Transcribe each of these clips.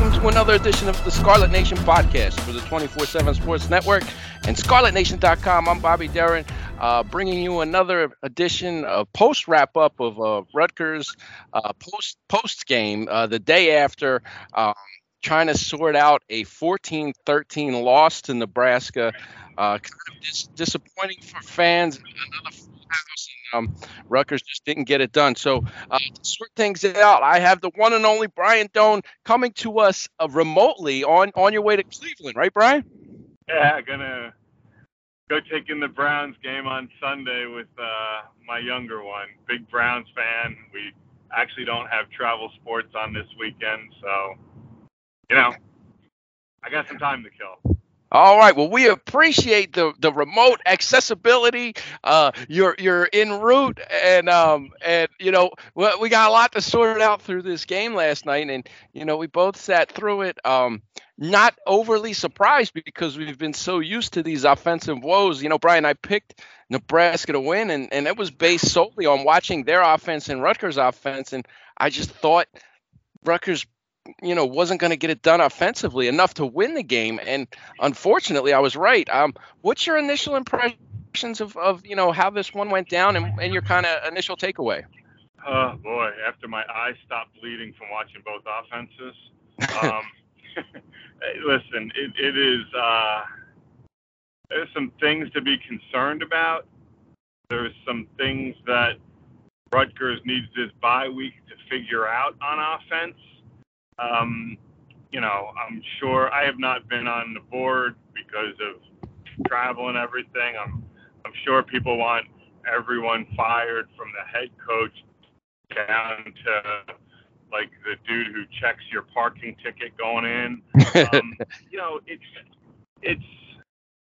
welcome to another edition of the Scarlet Nation podcast for the 24 7 Sports Network and ScarletNation.com. I'm Bobby Darren, uh, bringing you another edition of post wrap up of uh, Rutgers uh, post post game uh, the day after. Um, trying to sort out a 14 13 loss to Nebraska. Uh, kind of dis- disappointing for fans. Another house. Um, Rutgers just didn't get it done. So uh, to sort things out, I have the one and only Brian Dohn coming to us uh, remotely on on your way to Cleveland, right, Brian? Yeah, gonna go take in the Browns game on Sunday with uh, my younger one. Big Browns fan. We actually don't have travel sports on this weekend, so you know, I got some time to kill. All right. Well, we appreciate the the remote accessibility. Uh, you're you're en route, and um and you know we got a lot to sort it out through this game last night, and you know we both sat through it. Um, not overly surprised because we've been so used to these offensive woes. You know, Brian, I picked Nebraska to win, and and it was based solely on watching their offense and Rutgers' offense, and I just thought Rutgers you know, wasn't going to get it done offensively enough to win the game. And unfortunately, I was right. Um, what's your initial impressions of, of you know how this one went down and, and your kind of initial takeaway? Oh boy! After my eyes stopped bleeding from watching both offenses, um, listen, it, it is. Uh, there's some things to be concerned about. There's some things that Rutgers needs this bye week to figure out on offense. Um, you know, I'm sure I have not been on the board because of travel and everything. I'm I'm sure people want everyone fired from the head coach down to like the dude who checks your parking ticket going in. Um, you know, it's it's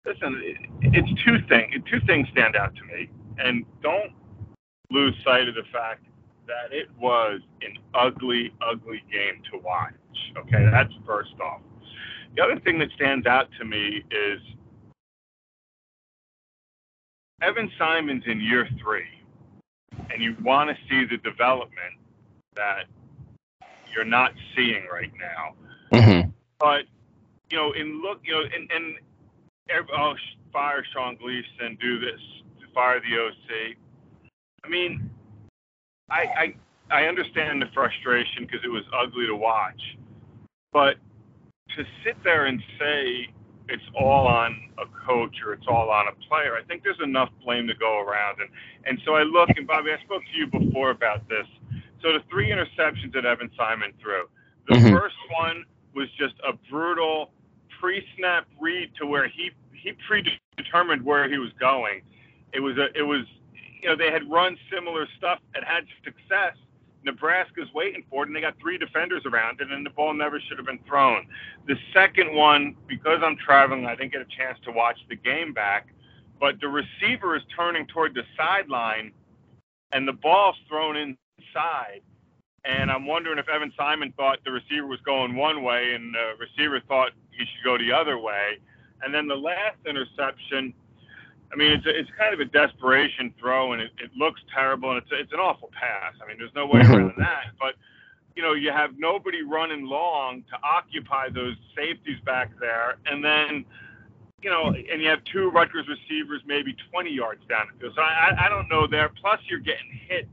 listen, it's two things. Two things stand out to me, and don't lose sight of the fact that it was an ugly, ugly game to watch. Okay, that's first off. The other thing that stands out to me is Evan Simon's in year three, and you want to see the development that you're not seeing right now. Mm-hmm. But you know, in look, you know, and and oh, fire Sean Gleeson, do this, fire the OC. I mean, I, I, I understand the frustration because it was ugly to watch, but to sit there and say it's all on a coach or it's all on a player, I think there's enough blame to go around. And and so I look and Bobby, I spoke to you before about this. So the three interceptions that Evan Simon threw, the mm-hmm. first one was just a brutal pre-snap read to where he he predetermined where he was going. It was a it was you know, they had run similar stuff and had success. Nebraska's waiting for it, and they got three defenders around it, and the ball never should have been thrown. The second one, because I'm traveling, I didn't get a chance to watch the game back, but the receiver is turning toward the sideline, and the ball's thrown inside. And I'm wondering if Evan Simon thought the receiver was going one way, and the receiver thought he should go the other way. And then the last interception, I mean, it's a, it's kind of a desperation throw, and it, it looks terrible, and it's it's an awful pass. I mean, there's no way around that. But you know, you have nobody running long to occupy those safeties back there, and then you know, and you have two Rutgers receivers maybe 20 yards down the field. So I, I don't know there. Plus, you're getting hit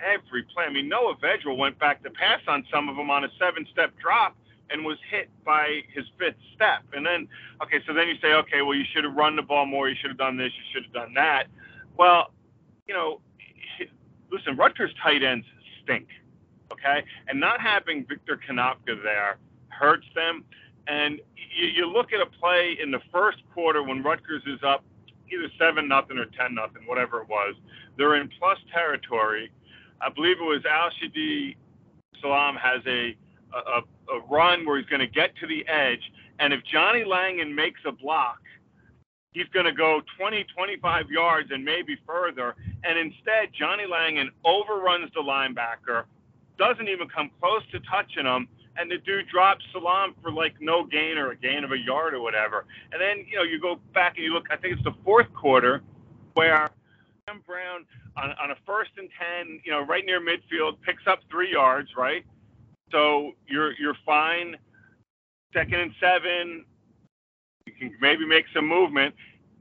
every play. I mean, Noah Vedral went back to pass on some of them on a seven-step drop, and was hit by his fifth step. And then, okay, so then you say, okay, well, you should have run the ball more. You should have done this. You should have done that. Well, you know, listen, Rutgers tight ends stink, okay? And not having Victor Konopka there hurts them. And you, you look at a play in the first quarter when Rutgers is up either seven nothing or ten nothing, whatever it was. They're in plus territory. I believe it was Al Shadi Salam has a a, a run where he's going to get to the edge. And if Johnny Langan makes a block, he's going to go 20, 25 yards and maybe further. And instead, Johnny Langan overruns the linebacker, doesn't even come close to touching him. And the dude drops Salaam for like no gain or a gain of a yard or whatever. And then, you know, you go back and you look, I think it's the fourth quarter where Sam Brown on, on a first and 10, you know, right near midfield, picks up three yards, right? So you're you're fine second and seven, you can maybe make some movement.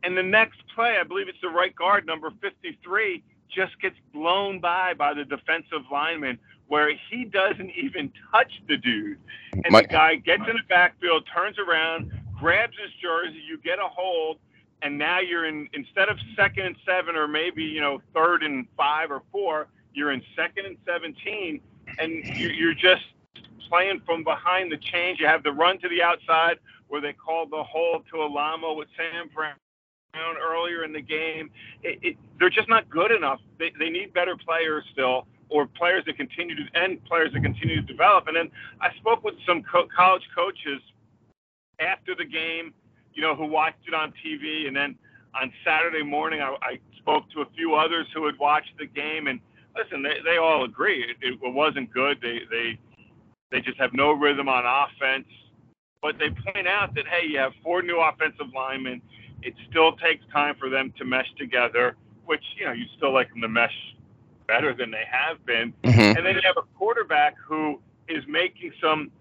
And the next play, I believe it's the right guard, number 53, just gets blown by by the defensive lineman where he doesn't even touch the dude. And My, the guy gets in the backfield, turns around, grabs his jersey, you get a hold, and now you're in instead of second and seven or maybe, you know, third and five or four, you're in second and 17, and you're just playing from behind the change. You have the run to the outside where they called the hold to Alamo with Sam Brown earlier in the game. It, it, they're just not good enough. They, they need better players still, or players that continue to and players that continue to develop. And then I spoke with some co- college coaches after the game, you know, who watched it on TV, and then on Saturday morning I, I spoke to a few others who had watched the game, and listen, they, they all agree it, it wasn't good. They they they just have no rhythm on offense. But they point out that hey, you have four new offensive linemen it still takes time for them to mesh together, which, you know, you still like them to mesh better than they have been. Mm-hmm. And then you have a quarterback who is making some,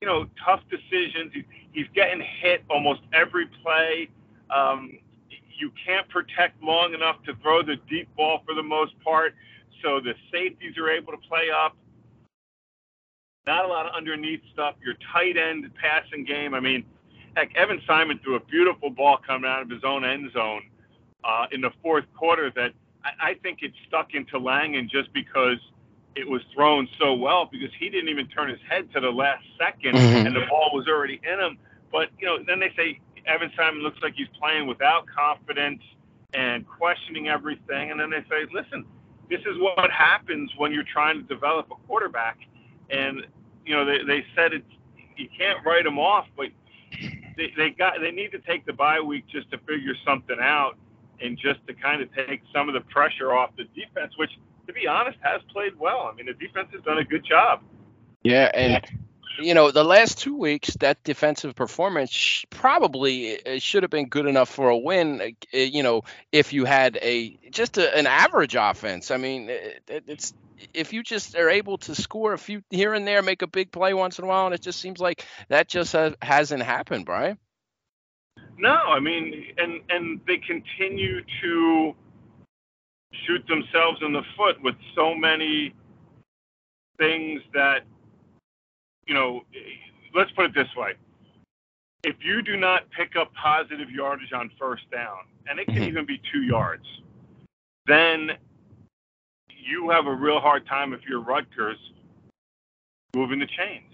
you know, tough decisions. He's getting hit almost every play. Um, you can't protect long enough to throw the deep ball for the most part. So the safeties are able to play up. Not a lot of underneath stuff. Your tight end passing game. I mean, Heck, Evan Simon threw a beautiful ball coming out of his own end zone uh, in the fourth quarter that I, I think it stuck into Langan just because it was thrown so well because he didn't even turn his head to the last 2nd mm-hmm. and the ball was already in him. But you know, then they say Evan Simon looks like he's playing without confidence and questioning everything, and then they say, listen, this is what happens when you're trying to develop a quarterback. And you know, they they said it's you can't write them off, but they, they got they need to take the bye week just to figure something out and just to kind of take some of the pressure off the defense, which to be honest has played well. I mean, the defense has done a good job. Yeah, and you know the last two weeks that defensive performance probably uh, should have been good enough for a win. Uh, you know, if you had a just a, an average offense. I mean, it, it's if you just are able to score a few here and there, make a big play once in a while, and it just seems like that just hasn't happened, Brian. No, I mean, and and they continue to shoot themselves in the foot with so many things that you know. Let's put it this way: if you do not pick up positive yardage on first down, and it can mm-hmm. even be two yards, then you have a real hard time if you're Rutgers moving the chains.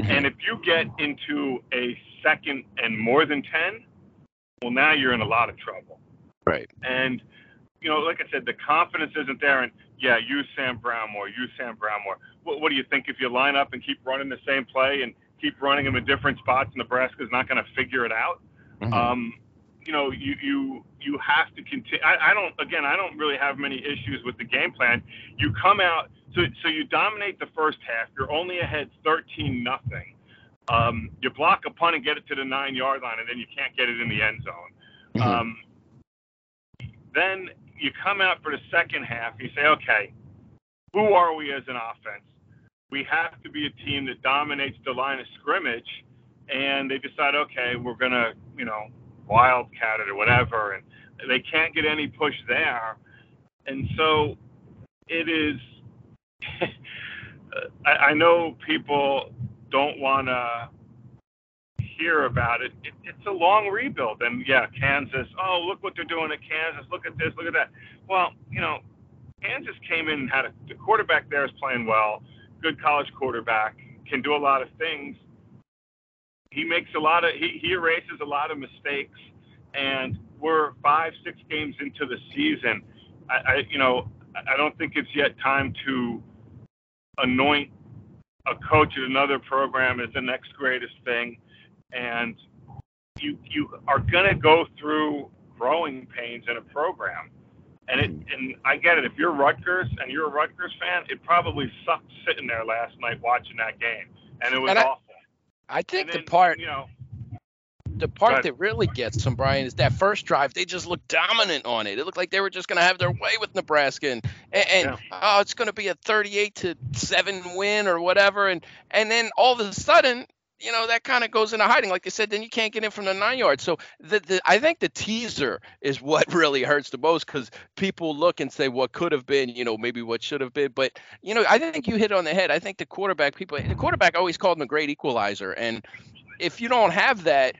Mm-hmm. And if you get into a second and more than 10, well, now you're in a lot of trouble. Right. And, you know, like I said, the confidence isn't there. And, yeah, use Sam Brown more, use Sam Brown more. What, what do you think if you line up and keep running the same play and keep running them in different spots, Nebraska's not going to figure it out? Mm-hmm. Um, you know, you you you have to continue. I, I don't. Again, I don't really have many issues with the game plan. You come out, so so you dominate the first half. You're only ahead 13 nothing. Um, you block a punt and get it to the nine yard line, and then you can't get it in the end zone. Mm-hmm. Um, then you come out for the second half. You say, okay, who are we as an offense? We have to be a team that dominates the line of scrimmage. And they decide, okay, we're gonna, you know, wildcat it or whatever, and they can't get any push there. And so it is. I, I know people don't want to hear about it. it. It's a long rebuild, and yeah, Kansas. Oh, look what they're doing at Kansas. Look at this. Look at that. Well, you know, Kansas came in and had a, the quarterback there is playing well. Good college quarterback can do a lot of things he makes a lot of he, he erases a lot of mistakes and we're five six games into the season I, I you know i don't think it's yet time to anoint a coach at another program as the next greatest thing and you you are going to go through growing pains in a program and it mm-hmm. and I get it. If you're Rutgers and you're a Rutgers fan, it probably sucked sitting there last night watching that game, and it was and I, awful. I think then, the part you know the part that really gets some Brian is that first drive. They just looked dominant on it. It looked like they were just going to have their way with Nebraska, and, and, and yeah. oh, it's going to be a 38 to seven win or whatever. And and then all of a sudden, you know that kind of goes into hiding. Like I said, then you can't get in from the nine yards. So the, the I think the teaser is what really hurts the most because people look and say what could have been, you know, maybe what should have been. But you know, I think you hit on the head. I think the quarterback people, the quarterback always called him a great equalizer, and if you don't have that,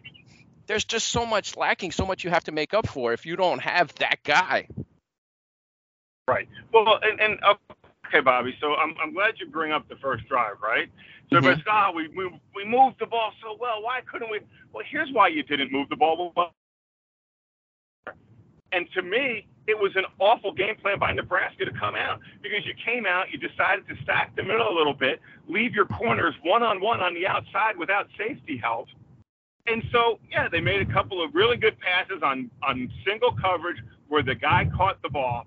there's just so much lacking, so much you have to make up for if you don't have that guy. Right. Well, and, and okay, Bobby. So I'm I'm glad you bring up the first drive, right? So mm-hmm. Oh, we, we we moved the ball so well. Why couldn't we? Well, here's why you didn't move the ball well. And to me, it was an awful game plan by Nebraska to come out because you came out, you decided to stack the middle a little bit, leave your corners one on one on the outside without safety help. And so, yeah, they made a couple of really good passes on on single coverage where the guy caught the ball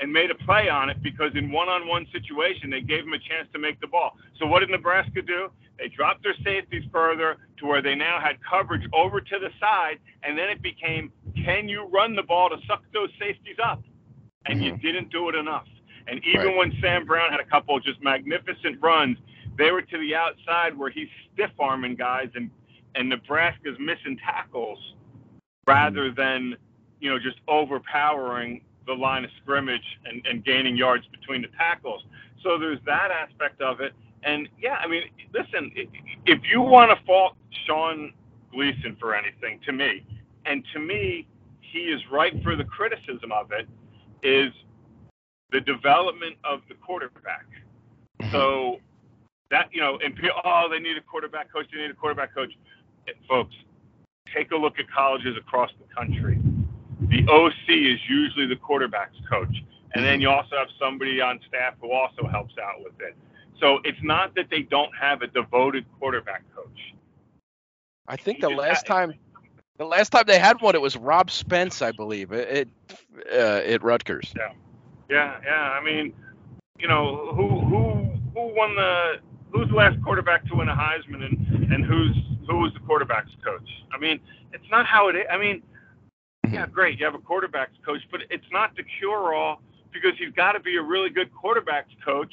and made a play on it because in one-on-one situation they gave him a chance to make the ball. So what did Nebraska do? They dropped their safeties further to where they now had coverage over to the side, and then it became, can you run the ball to suck those safeties up? And mm-hmm. you didn't do it enough. And even right. when Sam Brown had a couple of just magnificent runs, they were to the outside where he's stiff arming guys and and Nebraska's missing tackles rather than you know just overpowering the line of scrimmage and, and gaining yards between the tackles. So there's that aspect of it. And yeah, I mean, listen, if you want to fault Sean Gleeson for anything, to me, and to me, he is right for the criticism of it, is the development of the quarterback. Mm-hmm. So that, you know, and people, oh, they need a quarterback coach, they need a quarterback coach. Folks, take a look at colleges across the country OC is usually the quarterback's coach. And then you also have somebody on staff who also helps out with it. So it's not that they don't have a devoted quarterback coach. I think the last time the last time they had one, it was Rob Spence, I believe, it, uh, at Rutgers. Yeah, yeah, yeah. I mean, you know, who who who won the who's the last quarterback to win a Heisman, and and who's who was the quarterback's coach? I mean, it's not how it is. I mean, yeah, great. You have a quarterbacks coach, but it's not the cure all because you've got to be a really good quarterbacks coach.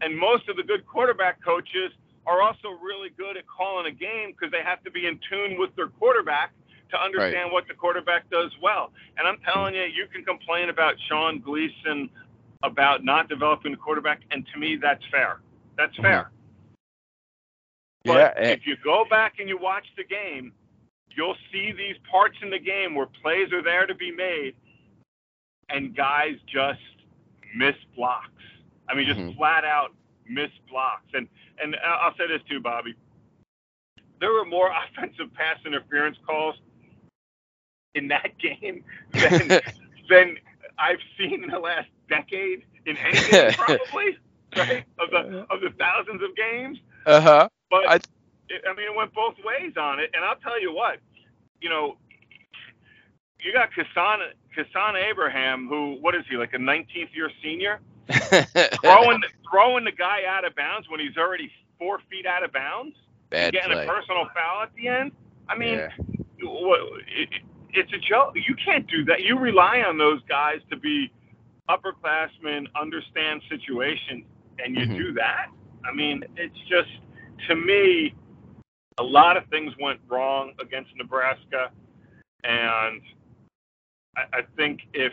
And most of the good quarterback coaches are also really good at calling a game because they have to be in tune with their quarterback to understand right. what the quarterback does well. And I'm telling you, you can complain about Sean Gleeson about not developing the quarterback, and to me, that's fair. That's mm-hmm. fair. But yeah, if you go back and you watch the game, you'll see these parts in the game where plays are there to be made and guys just miss blocks. I mean, just mm-hmm. flat out miss blocks. And and I'll say this too, Bobby. There were more offensive pass interference calls in that game than than I've seen in the last decade in any game, probably. right? Of the of the thousands of games. Uh huh. But I, I mean, it went both ways on it. And I'll tell you what, you know, you got Kessawn Kessawn Abraham, who what is he like a 19th year senior, throwing throwing the guy out of bounds when he's already four feet out of bounds, Bad getting play. a personal foul at the end. I mean, yeah. what, it, it's a joke. You can't do that. You rely on those guys to be upperclassmen, understand situations, and you mm-hmm. do that. I mean, it's just to me a lot of things went wrong against Nebraska, and I, I think if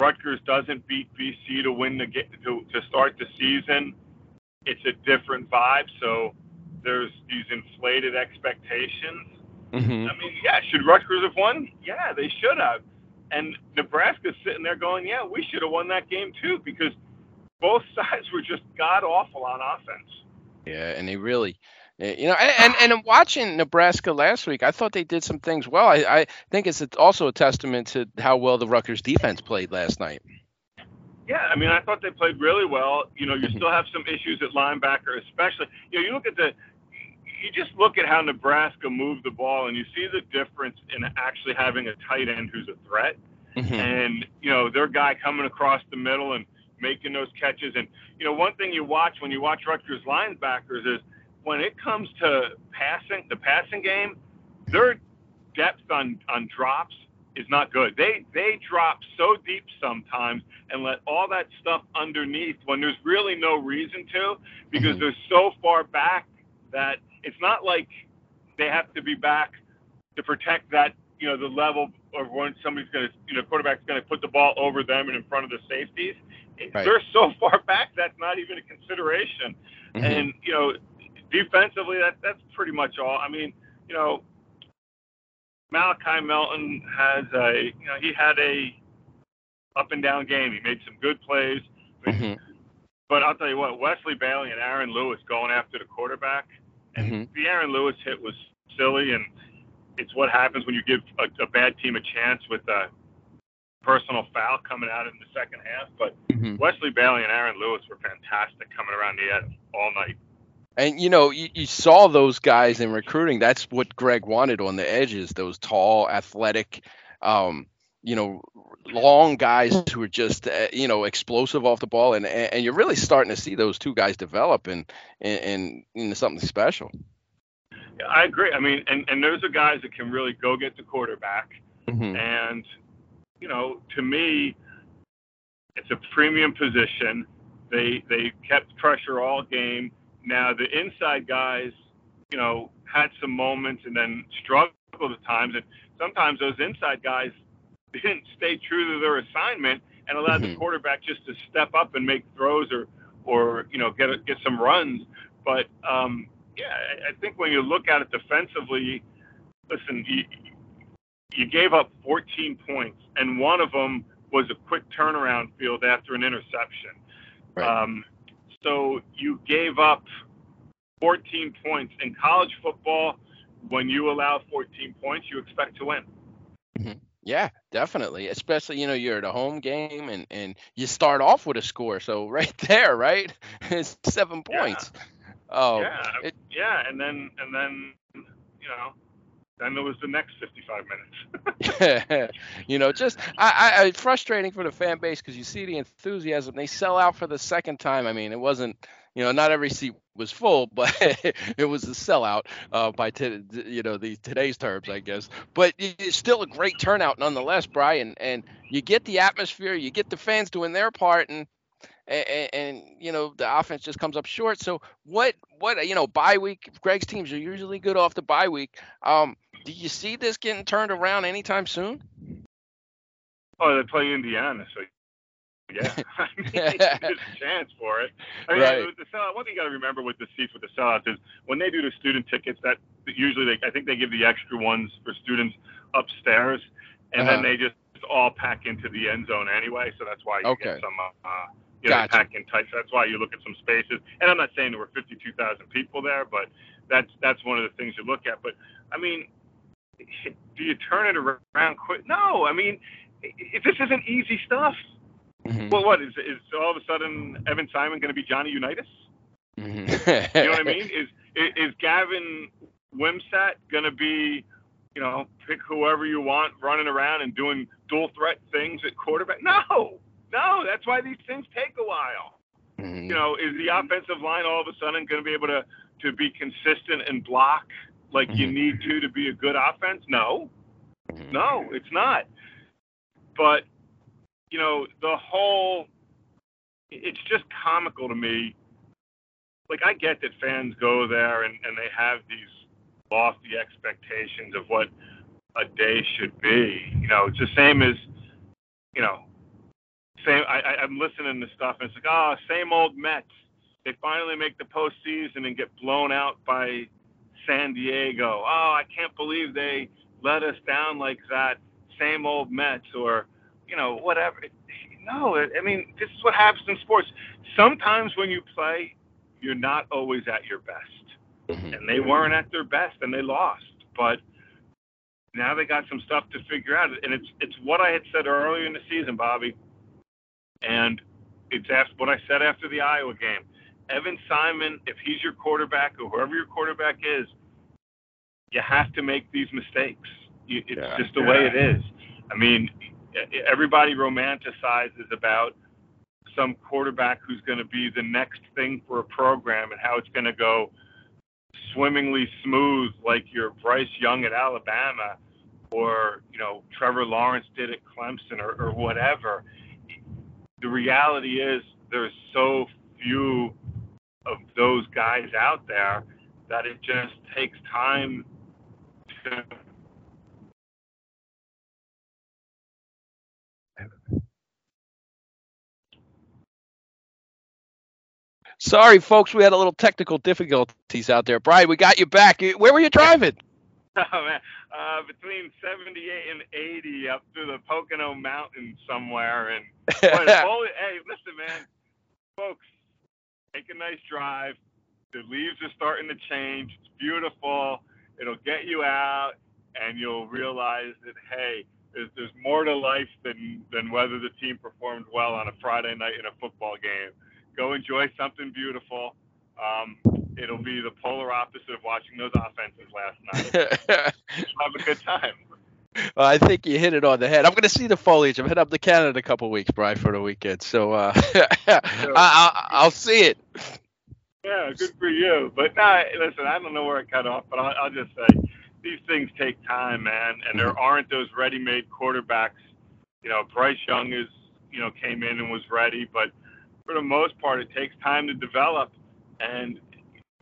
Rutgers doesn't beat BC to win the to, to start the season, it's a different vibe. So there's these inflated expectations. Mm-hmm. I mean, yeah, should Rutgers have won? Yeah, they should have. And Nebraska's sitting there going, yeah, we should have won that game too because both sides were just god awful on offense. Yeah, and they really you know, and, and, and watching Nebraska last week, I thought they did some things well. I, I think it's also a testament to how well the Rutgers defense played last night. Yeah, I mean, I thought they played really well. You know, you mm-hmm. still have some issues at linebacker, especially. You know, you look at the, you just look at how Nebraska moved the ball, and you see the difference in actually having a tight end who's a threat, mm-hmm. and you know their guy coming across the middle and making those catches. And you know, one thing you watch when you watch Rutgers linebackers is when it comes to passing, the passing game, their depth on on drops is not good. They they drop so deep sometimes and let all that stuff underneath when there's really no reason to because mm-hmm. they're so far back that it's not like they have to be back to protect that, you know, the level of when somebody's going to, you know, quarterback's going to put the ball over them and in front of the safeties. Right. They're so far back that's not even a consideration. Mm-hmm. And you know, defensively, that that's pretty much all. I mean, you know, Malachi Melton has a, you know, he had a up and down game. He made some good plays. Mm-hmm. But I'll tell you what, Wesley Bailey and Aaron Lewis going after the quarterback, and mm-hmm. the Aaron Lewis hit was silly, and it's what happens when you give a, a bad team a chance with a personal foul coming out in the second half. But mm-hmm. Wesley Bailey and Aaron Lewis were fantastic coming around the edge all night. And you know, you, you, saw those guys in recruiting. That's what Greg wanted on the edges. Those tall, athletic, um, you know, long guys who are just uh, you know explosive off the ball, and and you're really starting to see those two guys develop and and into something special. Yeah, I agree. I mean, and and those are guys that can really go get the quarterback, mm-hmm. and you know, to me, it's a premium position. They they kept pressure all game. Now the inside guys, you know, had some moments and then struggled at times, and sometimes those inside guys didn't stay true to their assignment and allowed mm-hmm. the quarterback just to step up and make throws or or you know get a, get some runs. But um, yeah, I, I think when you look at it defensively, listen, you, you gave up 14 points, and one of them was a quick turnaround field after an interception. Right. Um, so you gave up 14 points in college football. When you allow 14 points, you expect to win. Mm-hmm. Yeah, definitely. Especially, you know, you're at a home game and and you start off with a score. So right there, right? it's seven points. Yeah. Oh, yeah, it, yeah, and then and then you know then there was the next 55 minutes. you know, just I, I, frustrating for the fan base because you see the enthusiasm. They sell out for the second time. I mean, it wasn't, you know, not every seat was full, but it was a sellout uh, by t- you know the today's terms, I guess. But it's still a great turnout nonetheless, Brian. And you get the atmosphere, you get the fans doing their part, and and, and, you know the offense just comes up short. So what what you know bye week? Greg's teams are usually good off the bye week. Um, do you see this getting turned around anytime soon? Oh, they play Indiana, so yeah, I mean, there's a chance for it. I mean, right. the sellout, one thing you got to remember with the seats with the sellouts is when they do the student tickets, that usually they, I think they give the extra ones for students upstairs, and uh-huh. then they just all pack into the end zone anyway. So that's why you okay. get some. Uh, you know, gotcha. packing tight. So that's why you look at some spaces. And I'm not saying there were 52,000 people there, but that's that's one of the things you look at. But I mean, do you turn it around quick? No, I mean, if this isn't easy stuff. Mm-hmm. Well, what is is all of a sudden Evan Simon going to be Johnny Unitas? Mm-hmm. you know what I mean? Is is Gavin Wimsatt going to be, you know, pick whoever you want running around and doing dual threat things at quarterback? No, no, that's why these things take a while. Mm-hmm. You know, is the offensive line all of a sudden going to be able to to be consistent and block like mm-hmm. you need to to be a good offense? No, mm-hmm. no, it's not. But you know, the whole it's just comical to me. Like I get that fans go there and, and they have these lofty expectations of what a day should be. You know, it's the same as, you know, same. I, I'm listening to stuff, and it's like, oh, same old Mets. They finally make the postseason and get blown out by San Diego. Oh, I can't believe they let us down like that. Same old Mets, or you know, whatever. No, I mean, this is what happens in sports. Sometimes when you play, you're not always at your best, mm-hmm. and they weren't at their best, and they lost. But now they got some stuff to figure out, and it's it's what I had said earlier in the season, Bobby and it's asked what I said after the Iowa game. Evan Simon, if he's your quarterback or whoever your quarterback is, you have to make these mistakes. It's yeah, just the yeah. way it is. I mean, everybody romanticizes about some quarterback who's going to be the next thing for a program and how it's going to go swimmingly smooth like your Bryce Young at Alabama or, you know, Trevor Lawrence did at Clemson or, or whatever the reality is there's so few of those guys out there that it just takes time to Sorry, folks, we had a little technical difficulties out there. Brian, we got you back. Where were you driving? Oh man, uh, between 78 and 80 up through the Pocono Mountains somewhere. And boy, hey, listen, man, folks, take a nice drive. The leaves are starting to change. It's beautiful. It'll get you out, and you'll realize that hey, there's, there's more to life than than whether the team performed well on a Friday night in a football game. Go enjoy something beautiful. Um, it'll be the polar opposite of watching those offenses last night. have a good time. Well, I think you hit it on the head. I'm going to see the foliage. I'm heading up to Canada a couple weeks, Brian, for the weekend. So uh, I, will see it. Yeah, good for you. But nah, listen, I don't know where I cut off, but I'll, I'll just say these things take time, man, and there mm-hmm. aren't those ready-made quarterbacks. You know, Bryce Young is, you know, came in and was ready, but for the most part, it takes time to develop. And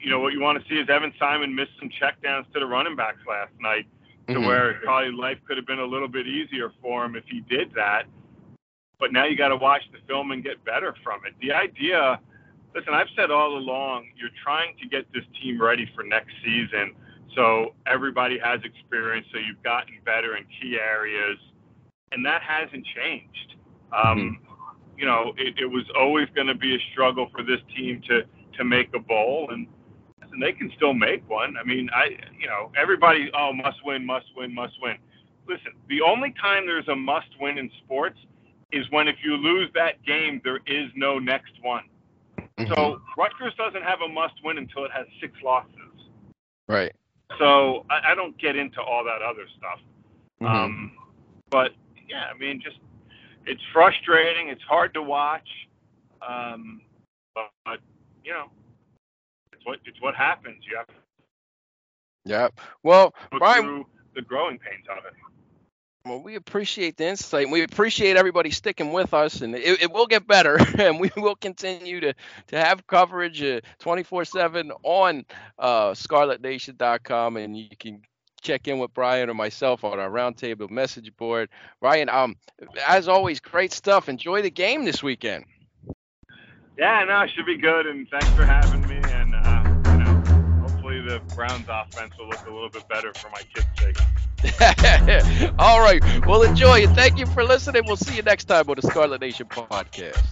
you know what you want to see is Evan Simon missed some checkdowns to the running backs last night, to mm-hmm. where probably life could have been a little bit easier for him if he did that. But now you got to watch the film and get better from it. The idea, listen, I've said all along, you're trying to get this team ready for next season. So everybody has experience, so you've gotten better in key areas, and that hasn't changed. Um, mm-hmm you know, it, it was always going to be a struggle for this team to to make a bowl, and and they can still make one. I mean, I you know, everybody oh must win, must win, must win. Listen, the only time there's a must win in sports is when if you lose that game, there is no next one. Mm-hmm. So Rutgers doesn't have a must win until it has six losses. Right. So I, I don't get into all that other stuff. Mm-hmm. Um, but yeah, I mean, just it's frustrating. It's hard to watch. Um, but, but, you know, it's what it's what happens. You have to. Well, Brian, through the growing pains of it. Well, we appreciate the insight. We appreciate everybody sticking with us, and it, it will get better, and we will continue to to have coverage uh, 24/7 on uh, ScarletNation.com, and you can check in with Brian or myself on our roundtable message board. Brian, um, as always, great stuff. Enjoy the game this weekend. Yeah, no, it should be good, and thanks for having the Browns offense will look a little bit better for my kids' sake. All right, well, enjoy it. Thank you for listening. We'll see you next time on the Scarlet Nation podcast.